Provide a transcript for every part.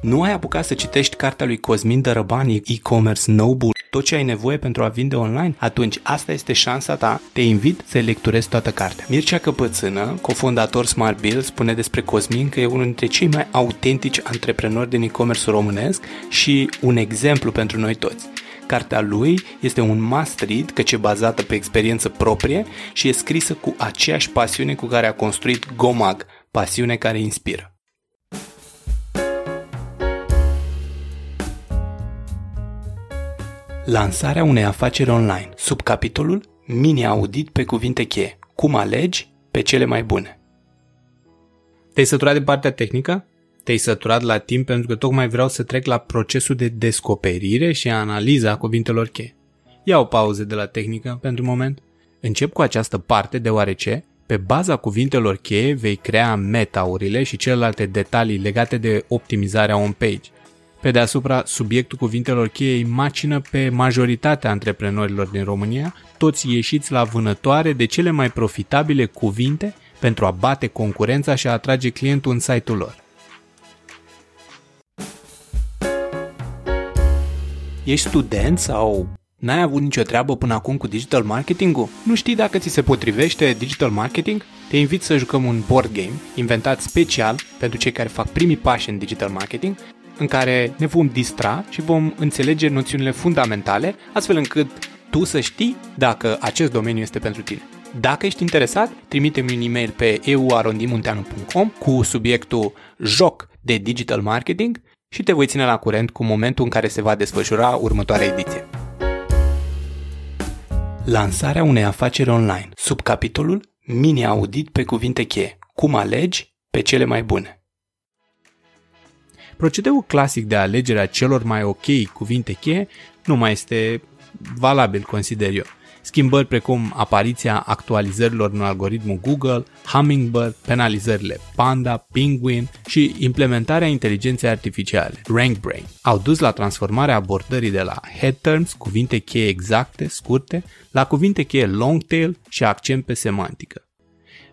Nu ai apucat să citești cartea lui Cosmin Dărăbani, e-commerce Noble, tot ce ai nevoie pentru a vinde online? Atunci asta este șansa ta. Te invit să lecturezi toată cartea. Mircea Căpățână, cofondator Smart Bill, spune despre Cosmin că e unul dintre cei mai autentici antreprenori din e-commerce românesc și un exemplu pentru noi toți. Cartea lui este un must read căci e bazată pe experiență proprie și e scrisă cu aceeași pasiune cu care a construit Gomag, pasiune care inspiră. Lansarea unei afaceri online, sub capitolul Mini-audit pe cuvinte cheie. Cum alegi pe cele mai bune. Te-ai săturat de partea tehnică? Te-ai săturat la timp pentru că tocmai vreau să trec la procesul de descoperire și analiza cuvintelor cheie. Ia o pauză de la tehnică pentru moment. Încep cu această parte deoarece, pe baza cuvintelor cheie, vei crea metaurile și celelalte detalii legate de optimizarea on-page. Pe deasupra, subiectul cuvintelor cheie îi macină pe majoritatea antreprenorilor din România, toți ieșiți la vânătoare de cele mai profitabile cuvinte pentru a bate concurența și a atrage clientul în site-ul lor. Ești student sau n-ai avut nicio treabă până acum cu digital marketing-ul? Nu știi dacă ți se potrivește digital marketing? Te invit să jucăm un board game inventat special pentru cei care fac primii pași în digital marketing în care ne vom distra și vom înțelege noțiunile fundamentale, astfel încât tu să știi dacă acest domeniu este pentru tine. Dacă ești interesat, trimite-mi un e-mail pe euarondimunteanu.com cu subiectul Joc de Digital Marketing și te voi ține la curent cu momentul în care se va desfășura următoarea ediție. Lansarea unei afaceri online, sub capitolul Mini-audit pe cuvinte cheie. Cum alegi pe cele mai bune. Procedeul clasic de alegere a celor mai ok cuvinte cheie nu mai este valabil, consider eu. Schimbări precum apariția actualizărilor în algoritmul Google, Hummingbird, penalizările Panda, Penguin și implementarea inteligenței artificiale, RankBrain, au dus la transformarea abordării de la head terms, cuvinte cheie exacte, scurte, la cuvinte cheie long tail și accent pe semantică.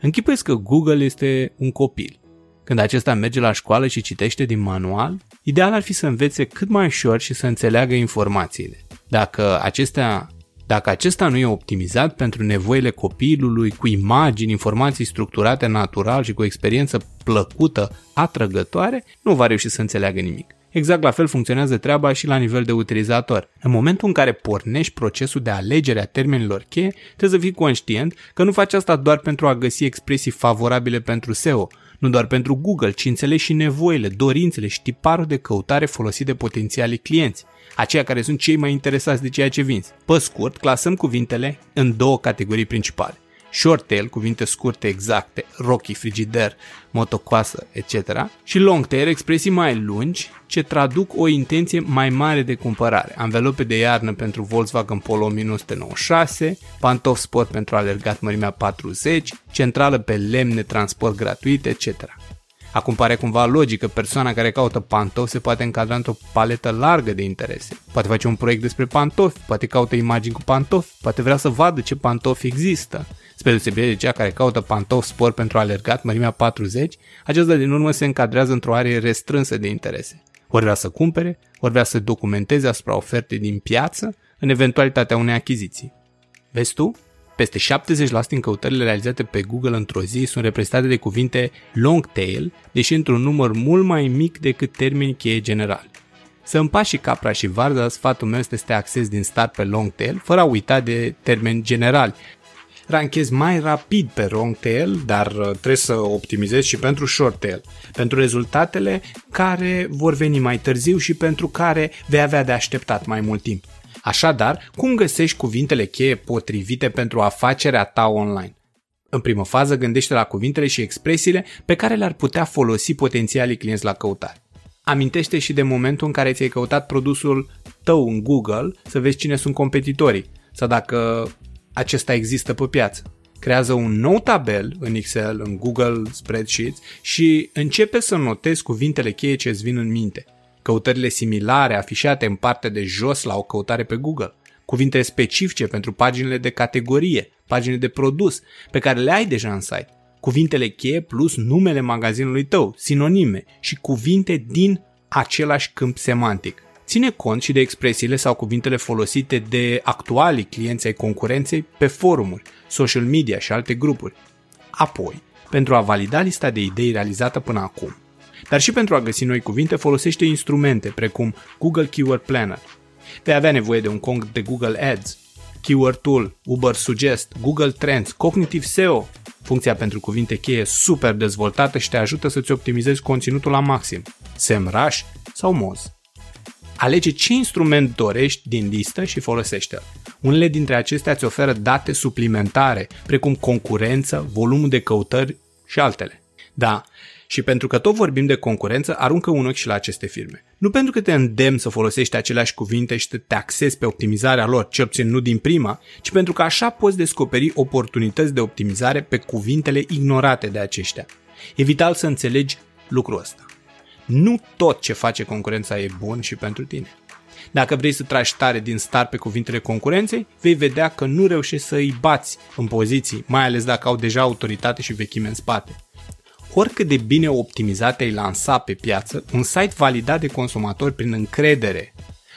Închipuiesc că Google este un copil când acesta merge la școală și citește din manual, ideal ar fi să învețe cât mai ușor și să înțeleagă informațiile. Dacă acestea dacă acesta nu e optimizat pentru nevoile copilului, cu imagini, informații structurate natural și cu experiență plăcută, atrăgătoare, nu va reuși să înțeleagă nimic. Exact la fel funcționează treaba și la nivel de utilizator. În momentul în care pornești procesul de alegere a termenilor cheie, trebuie să fii conștient că nu faci asta doar pentru a găsi expresii favorabile pentru SEO, nu doar pentru Google, ci înțelegi și nevoile, dorințele și tiparul de căutare folosit de potențialii clienți, aceia care sunt cei mai interesați de ceea ce vinzi. Pe scurt, clasăm cuvintele în două categorii principale short tail, cuvinte scurte exacte, rocky, frigider, motocoasă, etc. și long tail, expresii mai lungi ce traduc o intenție mai mare de cumpărare. Anvelope de iarnă pentru Volkswagen Polo 1996, pantofi sport pentru alergat mărimea 40, centrală pe lemne, transport gratuit, etc. Acum pare cumva logic că persoana care caută pantofi se poate încadra într-o paletă largă de interese. Poate face un proiect despre pantofi, poate caută imagini cu pantofi, poate vrea să vadă ce pantofi există. Spre deosebire de cea care caută pantofi sport pentru alergat mărimea 40, aceasta din urmă se încadrează într-o arie restrânsă de interese. Ori vrea să cumpere, ori vrea să documenteze asupra ofertei din piață în eventualitatea unei achiziții. Vezi tu? Peste 70% din căutările realizate pe Google într-o zi sunt reprezentate de cuvinte long tail, deși într-un număr mult mai mic decât termeni cheie generali. Să împași și capra și varza, sfatul meu este să te axezi din start pe long tail, fără a uita de termeni generali, ranchez mai rapid pe long tail, dar uh, trebuie să optimizezi și pentru short tail, pentru rezultatele care vor veni mai târziu și pentru care vei avea de așteptat mai mult timp. Așadar, cum găsești cuvintele cheie potrivite pentru afacerea ta online? În primă fază, gândește la cuvintele și expresiile pe care le-ar putea folosi potențialii clienți la căutare. Amintește și de momentul în care ți-ai căutat produsul tău în Google să vezi cine sunt competitorii sau dacă acesta există pe piață. Creează un nou tabel în Excel, în Google Spreadsheets și începe să notezi cuvintele cheie ce îți vin în minte. Căutările similare afișate în partea de jos la o căutare pe Google. Cuvinte specifice pentru paginile de categorie, pagini de produs, pe care le ai deja în site. Cuvintele cheie plus numele magazinului tău, sinonime și cuvinte din același câmp semantic. Ține cont și de expresiile sau cuvintele folosite de actualii clienți ai concurenței pe forumuri, social media și alte grupuri. Apoi, pentru a valida lista de idei realizată până acum, dar și pentru a găsi noi cuvinte, folosește instrumente precum Google Keyword Planner. Vei avea nevoie de un cont de Google Ads, Keyword Tool, Uber Suggest, Google Trends, Cognitive SEO, funcția pentru cuvinte cheie super dezvoltată și te ajută să-ți optimizezi conținutul la maxim, SEMrush sau Moz. Alege ce instrument dorești din listă și folosește-l. Unele dintre acestea îți oferă date suplimentare, precum concurență, volumul de căutări și altele. Da, și pentru că tot vorbim de concurență, aruncă un ochi și la aceste firme. Nu pentru că te îndemn să folosești aceleași cuvinte și să te axezi pe optimizarea lor, cel puțin nu din prima, ci pentru că așa poți descoperi oportunități de optimizare pe cuvintele ignorate de aceștia. E vital să înțelegi lucrul ăsta. Nu tot ce face concurența e bun și pentru tine. Dacă vrei să tragi tare din start pe cuvintele concurenței, vei vedea că nu reușești să îi bați în poziții, mai ales dacă au deja autoritate și vechime în spate. Oricât de bine optimizat ai lansa pe piață, un site validat de consumatori prin încredere,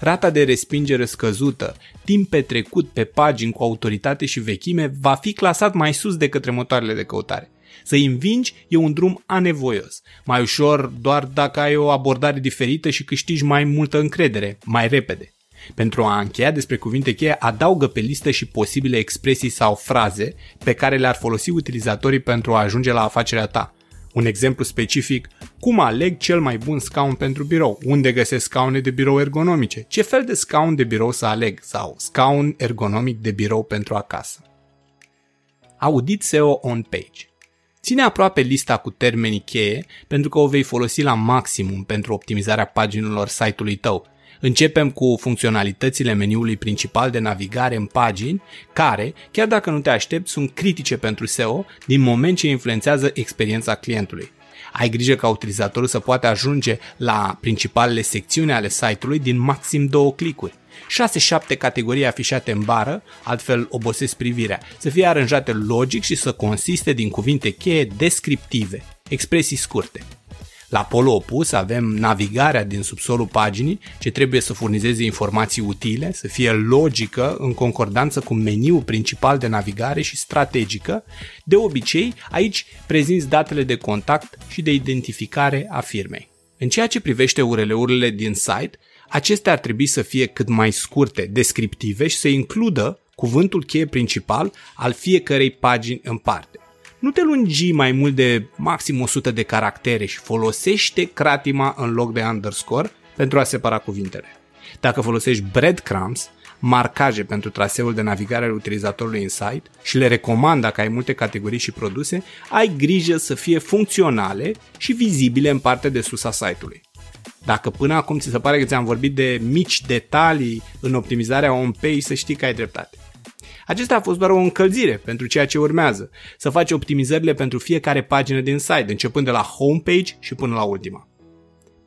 rata de respingere scăzută, timp petrecut pe pagini cu autoritate și vechime va fi clasat mai sus de către motoarele de căutare. Să-i învingi e un drum anevoios. Mai ușor doar dacă ai o abordare diferită și câștigi mai multă încredere, mai repede. Pentru a încheia despre cuvinte cheie, adaugă pe listă și posibile expresii sau fraze pe care le-ar folosi utilizatorii pentru a ajunge la afacerea ta. Un exemplu specific, cum aleg cel mai bun scaun pentru birou, unde găsesc scaune de birou ergonomice, ce fel de scaun de birou să aleg sau scaun ergonomic de birou pentru acasă. Audit SEO on page. Ține aproape lista cu termenii cheie pentru că o vei folosi la maximum pentru optimizarea paginilor site-ului tău. Începem cu funcționalitățile meniului principal de navigare în pagini, care, chiar dacă nu te aștepți, sunt critice pentru SEO din moment ce influențează experiența clientului. Ai grijă ca utilizatorul să poată ajunge la principalele secțiuni ale site-ului din maxim două clicuri. 6-7 categorii afișate în bară, altfel obosesc privirea, să fie aranjate logic și să consiste din cuvinte cheie descriptive, expresii scurte. La polul opus avem navigarea din subsolul paginii, ce trebuie să furnizeze informații utile, să fie logică în concordanță cu meniul principal de navigare și strategică. De obicei, aici prezinți datele de contact și de identificare a firmei. În ceea ce privește URL-urile din site, acestea ar trebui să fie cât mai scurte, descriptive și să includă cuvântul cheie principal al fiecărei pagini în parte. Nu te lungi mai mult de maxim 100 de caractere și folosește cratima în loc de underscore pentru a separa cuvintele. Dacă folosești breadcrumbs, marcaje pentru traseul de navigare al utilizatorului în site și le recomand dacă ai multe categorii și produse, ai grijă să fie funcționale și vizibile în partea de sus a site-ului. Dacă până acum ți se pare că ți-am vorbit de mici detalii în optimizarea on-page, să știi că ai dreptate. Acesta a fost doar o încălzire pentru ceea ce urmează, să faci optimizările pentru fiecare pagină din site, începând de la homepage și până la ultima.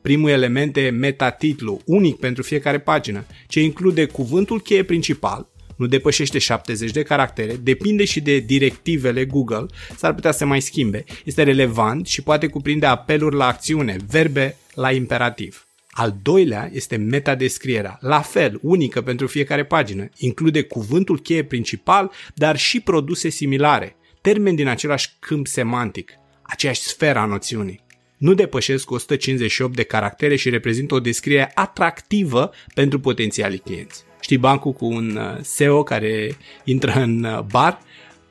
Primul element e metatitlu, unic pentru fiecare pagină, ce include cuvântul cheie principal, nu depășește 70 de caractere, depinde și de directivele Google, s-ar putea să mai schimbe, este relevant și poate cuprinde apeluri la acțiune, verbe la imperativ. Al doilea este metadescrierea, la fel, unică pentru fiecare pagină. Include cuvântul cheie principal, dar și produse similare, termeni din același câmp semantic, aceeași sferă a noțiunii. Nu depășesc 158 de caractere și reprezintă o descriere atractivă pentru potențialii clienți. Știi bancul cu un uh, SEO care intră în uh, bar,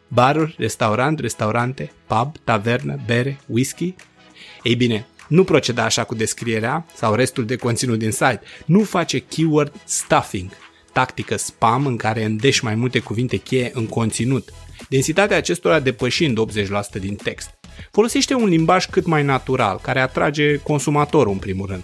baruri, restaurant, restaurante, pub, tavernă, bere, whisky? Ei bine, nu proceda așa cu descrierea sau restul de conținut din site. Nu face keyword stuffing, tactică spam în care îndeși mai multe cuvinte cheie în conținut, densitatea acestora depășind 80% din text. Folosește un limbaj cât mai natural, care atrage consumatorul în primul rând.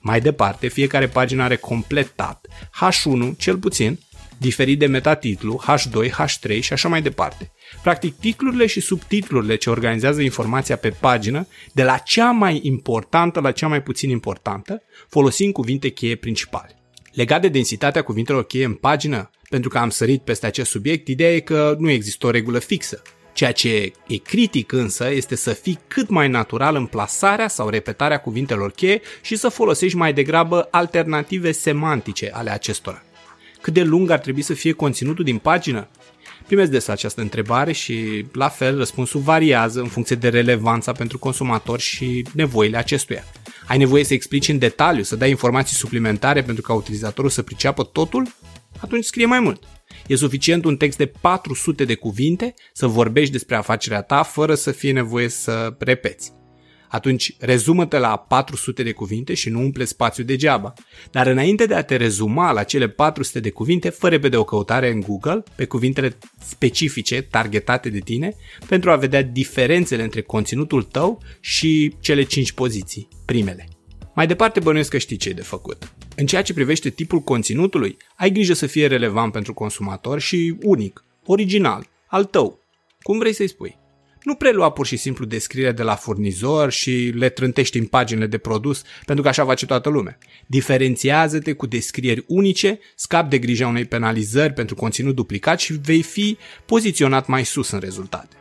Mai departe, fiecare pagină are completat H1 cel puțin, diferit de metatitlu, H2, H3 și așa mai departe. Practic, titlurile și subtitlurile ce organizează informația pe pagină, de la cea mai importantă la cea mai puțin importantă, folosind cuvinte cheie principale. Legat de densitatea cuvintelor cheie în pagină, pentru că am sărit peste acest subiect, ideea e că nu există o regulă fixă. Ceea ce e critic însă este să fii cât mai natural în plasarea sau repetarea cuvintelor cheie și să folosești mai degrabă alternative semantice ale acestora. Cât de lung ar trebui să fie conținutul din pagină? Primesc des această întrebare și, la fel, răspunsul variază în funcție de relevanța pentru consumator și nevoile acestuia. Ai nevoie să explici în detaliu, să dai informații suplimentare pentru ca utilizatorul să priceapă totul? Atunci scrie mai mult. E suficient un text de 400 de cuvinte să vorbești despre afacerea ta fără să fie nevoie să repeți. Atunci rezumă-te la 400 de cuvinte și nu umple spațiu degeaba. Dar înainte de a te rezuma la cele 400 de cuvinte, fă repede o căutare în Google pe cuvintele specifice targetate de tine pentru a vedea diferențele între conținutul tău și cele 5 poziții, primele. Mai departe bănuiesc că știi ce e de făcut. În ceea ce privește tipul conținutului, ai grijă să fie relevant pentru consumator și unic, original, al tău. Cum vrei să-i spui? Nu prelua pur și simplu descrierea de la furnizor și le trântești în paginile de produs, pentru că așa face toată lumea. Diferențiază-te cu descrieri unice, scap de grija unei penalizări pentru conținut duplicat și vei fi poziționat mai sus în rezultate.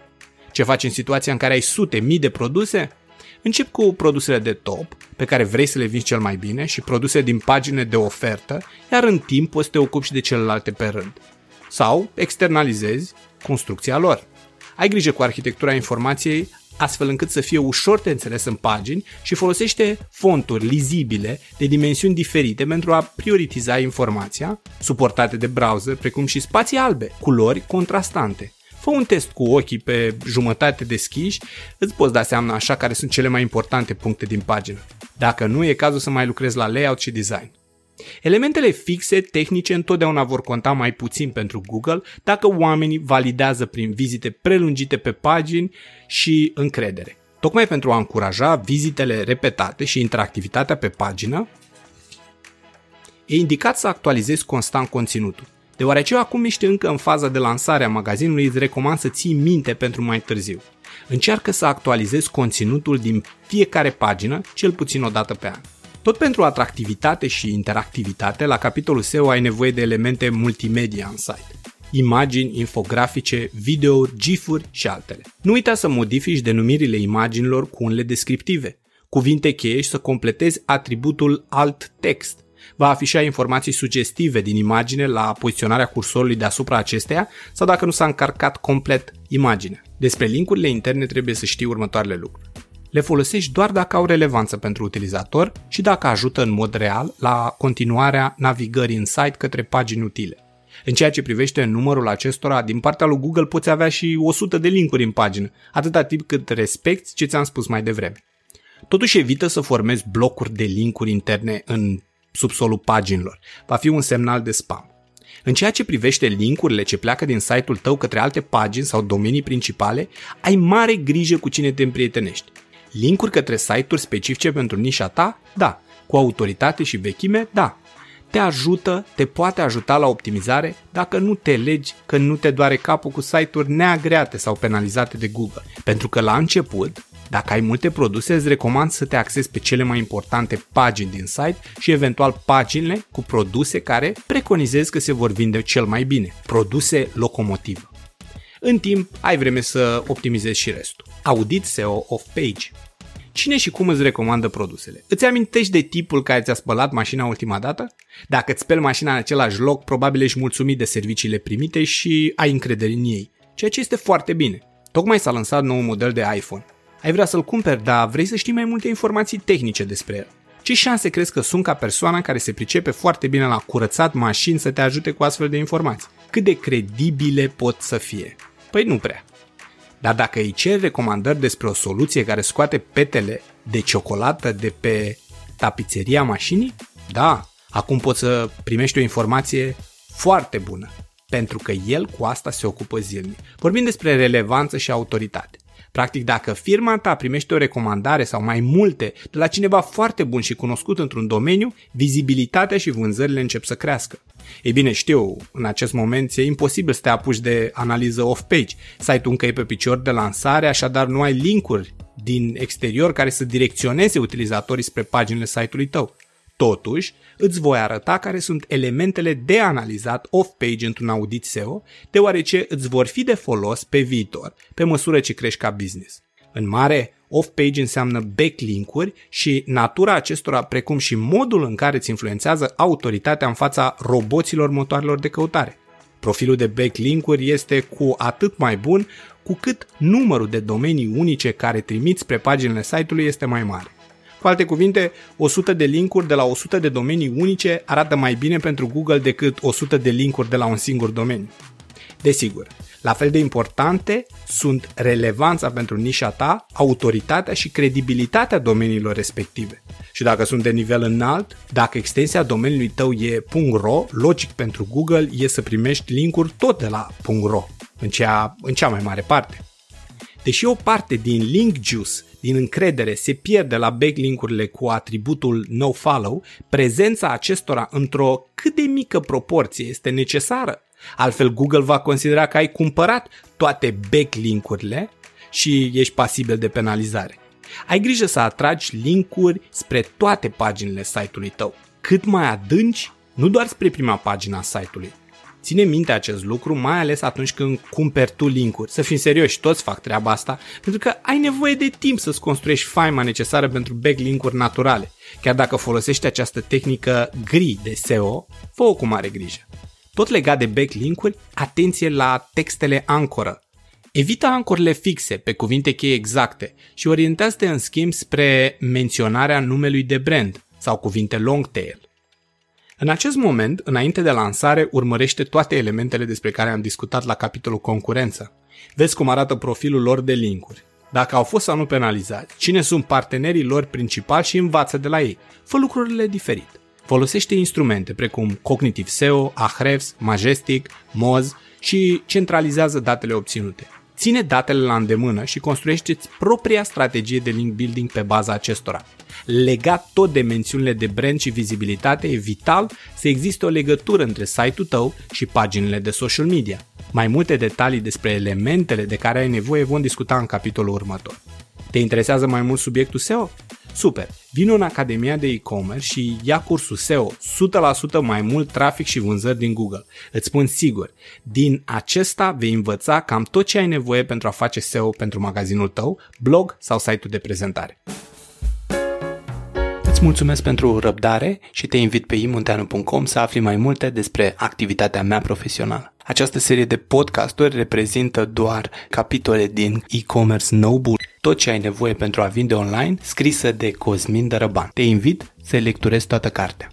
Ce faci în situația în care ai sute mii de produse? Încep cu produsele de top, pe care vrei să le vinzi cel mai bine și produse din pagine de ofertă, iar în timp poți să te ocupi și de celelalte pe rând. Sau externalizezi construcția lor. Ai grijă cu arhitectura informației astfel încât să fie ușor de înțeles în pagini și folosește fonturi lizibile de dimensiuni diferite pentru a prioritiza informația, suportate de browser, precum și spații albe, culori contrastante. Fă un test cu ochii pe jumătate deschiși, îți poți da seama așa care sunt cele mai importante puncte din pagină. Dacă nu, e cazul să mai lucrezi la layout și design. Elementele fixe, tehnice, întotdeauna vor conta mai puțin pentru Google dacă oamenii validează prin vizite prelungite pe pagini și încredere. Tocmai pentru a încuraja vizitele repetate și interactivitatea pe pagină, e indicat să actualizezi constant conținutul. Deoarece acum ești încă în faza de lansare a magazinului, îți recomand să ții minte pentru mai târziu. Încearcă să actualizezi conținutul din fiecare pagină, cel puțin o dată pe an. Tot pentru atractivitate și interactivitate, la capitolul SEO ai nevoie de elemente multimedia în site. Imagini, infografice, video, gif-uri și altele. Nu uita să modifici denumirile imaginilor cu unele descriptive, cuvinte cheie și să completezi atributul alt text. Va afișa informații sugestive din imagine la poziționarea cursorului deasupra acesteia sau dacă nu s-a încărcat complet imaginea. Despre linkurile interne trebuie să știi următoarele lucruri le folosești doar dacă au relevanță pentru utilizator și dacă ajută în mod real la continuarea navigării în site către pagini utile. În ceea ce privește numărul acestora, din partea lui Google poți avea și 100 de linkuri în pagină, atâta timp cât respecti ce ți-am spus mai devreme. Totuși evită să formezi blocuri de linkuri interne în subsolul paginilor. Va fi un semnal de spam. În ceea ce privește linkurile ce pleacă din site-ul tău către alte pagini sau domenii principale, ai mare grijă cu cine te împrietenești. Linkuri către site-uri specifice pentru nișa ta? Da. Cu autoritate și vechime? Da. Te ajută, te poate ajuta la optimizare dacă nu te legi că nu te doare capul cu site-uri neagreate sau penalizate de Google. Pentru că la început, dacă ai multe produse, îți recomand să te axezi pe cele mai importante pagini din site și eventual paginile cu produse care preconizezi că se vor vinde cel mai bine. Produse locomotivă. În timp, ai vreme să optimizezi și restul. Audit SEO off-page. Cine și cum îți recomandă produsele? Îți amintești de tipul care ți-a spălat mașina ultima dată? Dacă îți speli mașina în același loc, probabil ești mulțumit de serviciile primite și ai încredere în ei, ceea ce este foarte bine. Tocmai s-a lansat nou model de iPhone. Ai vrea să-l cumperi, dar vrei să știi mai multe informații tehnice despre el. Ce șanse crezi că sunt ca persoana care se pricepe foarte bine la curățat mașini să te ajute cu astfel de informații? Cât de credibile pot să fie? Păi nu prea. Dar dacă îi ceri recomandări despre o soluție care scoate petele de ciocolată de pe tapiseria mașinii, da, acum poți să primești o informație foarte bună, pentru că el cu asta se ocupă zilnic. Vorbim despre relevanță și autoritate. Practic, dacă firma ta primește o recomandare sau mai multe de la cineva foarte bun și cunoscut într-un domeniu, vizibilitatea și vânzările încep să crească. Ei bine, știu, în acest moment e imposibil să te apuci de analiză off-page. Site-ul încă e pe picior de lansare, așadar nu ai linkuri din exterior care să direcționeze utilizatorii spre paginile site-ului tău. Totuși, îți voi arăta care sunt elementele de analizat off-page într-un audit SEO, deoarece îți vor fi de folos pe viitor, pe măsură ce crești ca business. În mare, off-page înseamnă backlink-uri și natura acestora, precum și modul în care îți influențează autoritatea în fața roboților motoarelor de căutare. Profilul de backlink-uri este cu atât mai bun cu cât numărul de domenii unice care trimiți spre paginile site-ului este mai mare. Cu alte cuvinte, 100 de linkuri de la 100 de domenii unice arată mai bine pentru Google decât 100 de linkuri de la un singur domeniu. Desigur, la fel de importante sunt relevanța pentru nișa ta, autoritatea și credibilitatea domeniilor respective. Și dacă sunt de nivel înalt, dacă extensia domeniului tău e .ro, logic pentru Google e să primești linkuri tot de la .ro, în cea, în cea mai mare parte. Deși o parte din link juice, din încredere, se pierde la backlinkurile cu atributul nofollow, prezența acestora într-o cât de mică proporție este necesară. Altfel Google va considera că ai cumpărat toate backlinkurile și ești pasibil de penalizare. Ai grijă să atragi linkuri spre toate paginile site-ului tău, cât mai adânci, nu doar spre prima pagina site-ului, Ține minte acest lucru, mai ales atunci când cumperi tu linkuri. Să fim serioși, toți fac treaba asta, pentru că ai nevoie de timp să-ți construiești faima necesară pentru backlinkuri naturale. Chiar dacă folosești această tehnică gri de SEO, fă-o cu mare grijă. Tot legat de backlinkuri, atenție la textele ancoră. Evită ancorile fixe pe cuvinte cheie exacte și orientează-te în schimb spre menționarea numelui de brand sau cuvinte long tail. În acest moment, înainte de lansare, urmărește toate elementele despre care am discutat la capitolul concurență. Vezi cum arată profilul lor de linkuri. Dacă au fost sau nu penalizați, cine sunt partenerii lor principali și învață de la ei. Fă lucrurile diferit. Folosește instrumente precum Cognitive SEO, Ahrefs, Majestic, Moz și centralizează datele obținute. Ține datele la îndemână și construiește-ți propria strategie de link building pe baza acestora. Legat tot de mențiunile de brand și vizibilitate, e vital să existe o legătură între site-ul tău și paginile de social media. Mai multe detalii despre elementele de care ai nevoie vom discuta în capitolul următor. Te interesează mai mult subiectul SEO? Super! Vino în Academia de e-commerce și ia cursul SEO 100% mai mult trafic și vânzări din Google. Îți spun sigur, din acesta vei învăța cam tot ce ai nevoie pentru a face SEO pentru magazinul tău, blog sau site-ul de prezentare. Îți mulțumesc pentru răbdare și te invit pe imunteanu.com să afli mai multe despre activitatea mea profesională. Această serie de podcasturi reprezintă doar capitole din e-commerce Noble, tot ce ai nevoie pentru a vinde online, scrisă de Cosmin Dărăban. Te invit să lecturezi toată cartea.